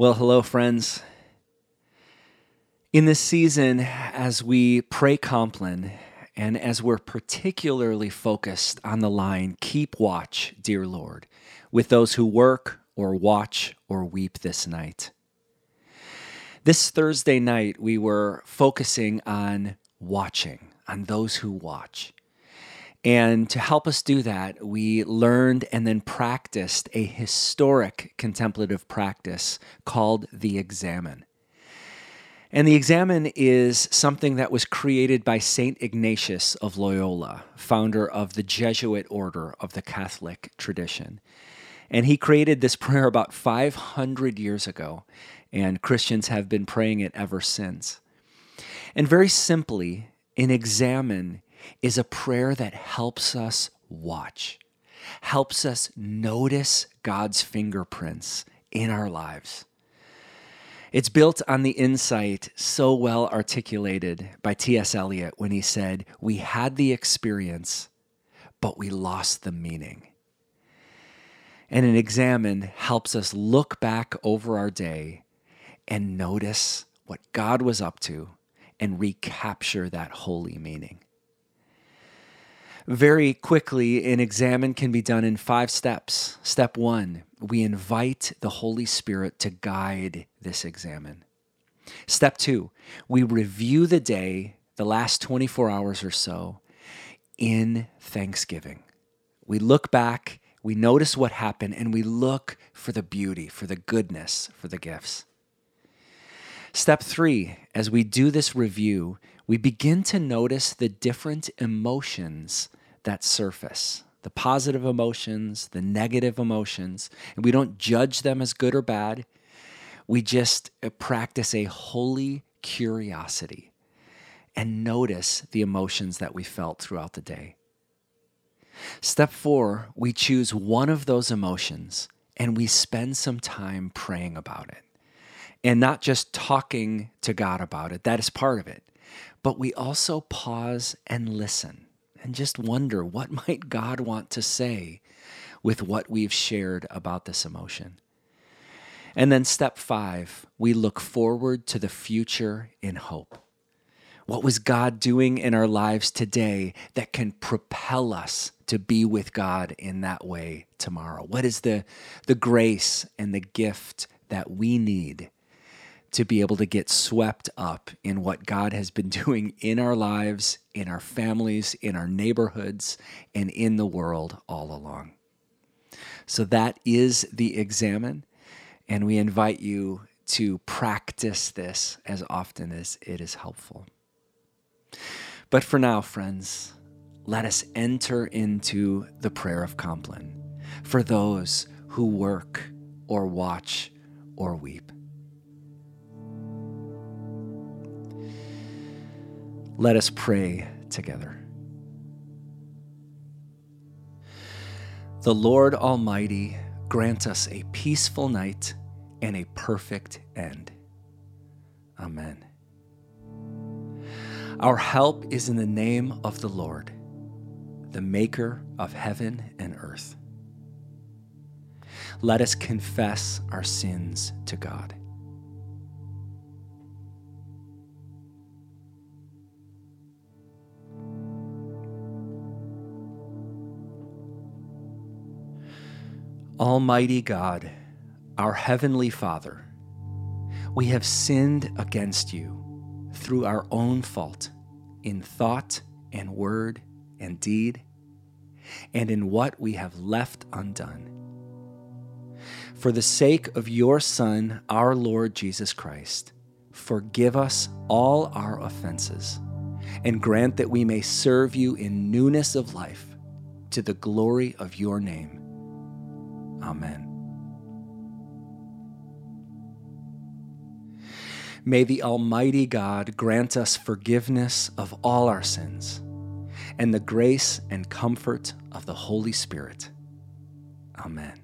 Well, hello, friends. In this season, as we pray Compline, and as we're particularly focused on the line, Keep watch, dear Lord, with those who work or watch or weep this night. This Thursday night, we were focusing on watching, on those who watch. And to help us do that, we learned and then practiced a historic contemplative practice called the Examen. And the Examen is something that was created by St. Ignatius of Loyola, founder of the Jesuit order of the Catholic tradition. And he created this prayer about 500 years ago, and Christians have been praying it ever since. And very simply, an Examen is a prayer that helps us watch, helps us notice God's fingerprints in our lives. It's built on the insight so well articulated by T.S. Eliot when he said, We had the experience, but we lost the meaning. And an Examen helps us look back over our day and notice what God was up to and recapture that holy meaning very quickly, an Examen can be done in five steps. Step one, we invite the Holy Spirit to guide this Examen. Step two, we review the day, the last 24 hours or so, in thanksgiving. We look back, we notice what happened, and we look for the beauty, for the goodness, for the gifts. Step three, as we do this review, we begin to notice the different emotions that surface the positive emotions, the negative emotions, and we don't judge them as good or bad. We just uh, practice a holy curiosity and notice the emotions that we felt throughout the day. Step four, we choose one of those emotions and we spend some time praying about it. And not just talking to God about it, that is part of it, but we also pause and listen and just wonder what might God want to say with what we've shared about this emotion. And then step five, we look forward to the future in hope. What was God doing in our lives today that can propel us to be with God in that way tomorrow? What is the, the grace and the gift that we need to be able to get swept up in what God has been doing in our lives, in our families, in our neighborhoods, and in the world all along. So that is the Examen, and we invite you to practice this as often as it is helpful. But for now, friends, let us enter into the prayer of Compline for those who work or watch or weep. Let us pray together. The Lord Almighty grant us a peaceful night and a perfect end. Amen. Our help is in the name of the Lord, the Maker of heaven and earth. Let us confess our sins to God. Almighty God, our Heavenly Father, we have sinned against you through our own fault in thought and word and deed, and in what we have left undone. For the sake of your Son, our Lord Jesus Christ, forgive us all our offenses, and grant that we may serve you in newness of life to the glory of your name Amen. May the Almighty God grant us forgiveness of all our sins and the grace and comfort of the Holy Spirit. Amen.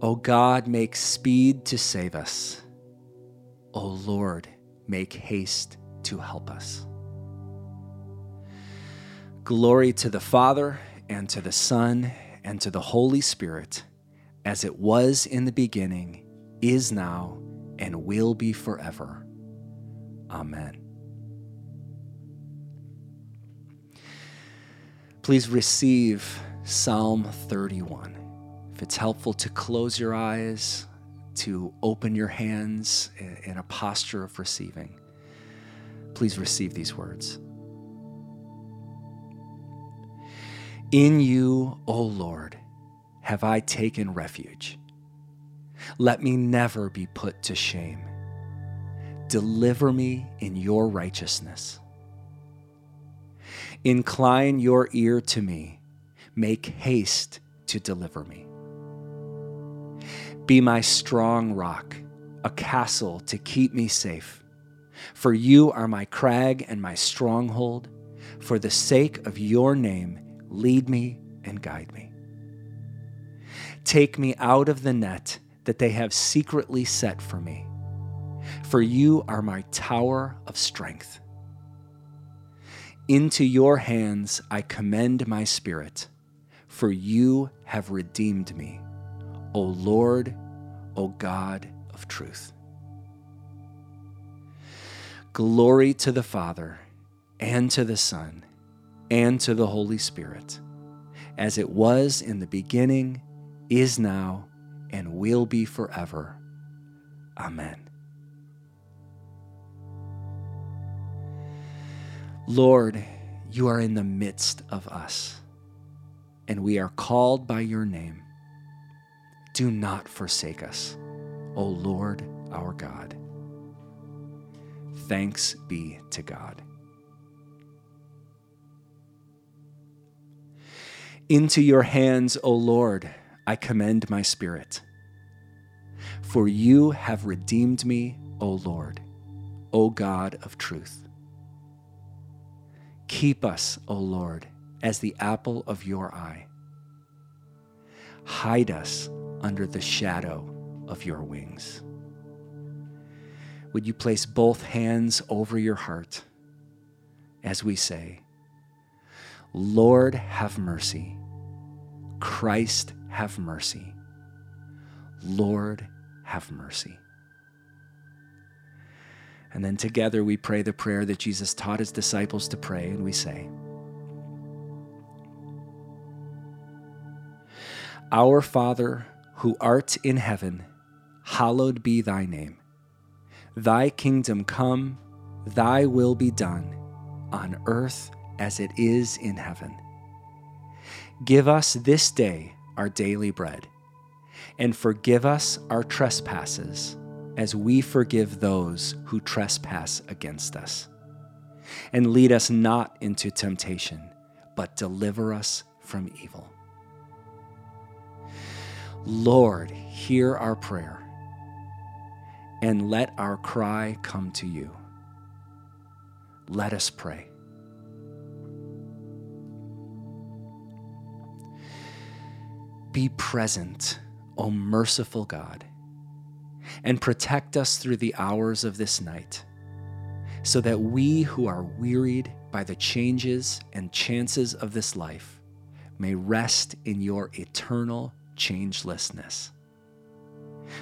O God, make speed to save us. O Lord, make haste to help us. Glory to the Father and to the Son, and to the Holy Spirit, as it was in the beginning, is now, and will be forever. Amen. Please receive Psalm 31. If it's helpful to close your eyes, to open your hands in a posture of receiving, please receive these words. In you, O Lord, have I taken refuge. Let me never be put to shame. Deliver me in your righteousness. Incline your ear to me. Make haste to deliver me. Be my strong rock, a castle to keep me safe. For you are my crag and my stronghold. For the sake of your name, lead me and guide me. Take me out of the net that they have secretly set for me. For you are my tower of strength. Into your hands I commend my spirit, for you have redeemed me, O Lord, O God of truth. Glory to the Father, and to the Son, and to the Holy Spirit, as it was in the beginning, is now, and will be forever. Amen. Lord, you are in the midst of us, and we are called by your name. Do not forsake us, O Lord our God. Thanks be to God. Into your hands, O Lord, I commend my spirit. For you have redeemed me, O Lord, O God of truth. Keep us, O Lord, as the apple of your eye. Hide us under the shadow of your wings. Would you place both hands over your heart as we say, Lord, have mercy. Christ, have mercy. Lord, have mercy. And then together we pray the prayer that Jesus taught his disciples to pray, and we say, Our Father, who art in heaven, hallowed be thy name. Thy kingdom come, thy will be done, on earth as it is in heaven. Give us this day our daily bread, and forgive us our trespasses, as we forgive those who trespass against us. And lead us not into temptation, but deliver us from evil. Lord, hear our prayer, and let our cry come to you. Let us pray. Be present, O merciful God, and protect us through the hours of this night, so that we who are wearied by the changes and chances of this life may rest in your eternal changelessness.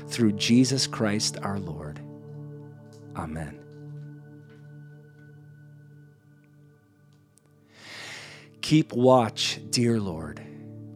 Through Jesus Christ our Lord. Amen. Keep watch, dear Lord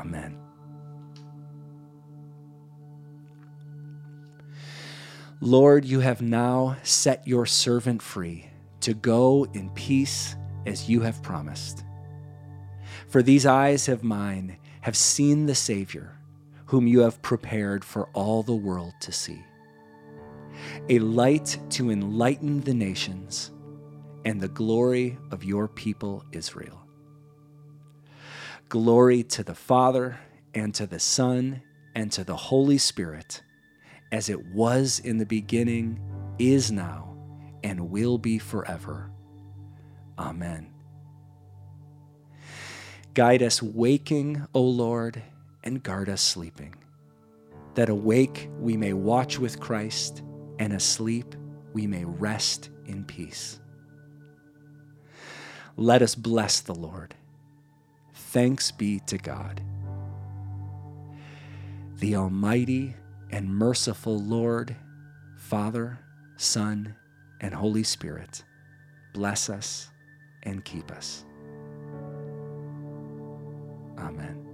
Amen. Lord, you have now set your servant free to go in peace as you have promised. For these eyes of mine have seen the Savior, whom you have prepared for all the world to see. A light to enlighten the nations and the glory of your people Israel. Glory to the Father, and to the Son, and to the Holy Spirit, as it was in the beginning, is now, and will be forever. Amen. Guide us waking, O Lord, and guard us sleeping, that awake we may watch with Christ, and asleep we may rest in peace. Let us bless the Lord. Thanks be to God. The Almighty and merciful Lord, Father, Son, and Holy Spirit, bless us and keep us. Amen.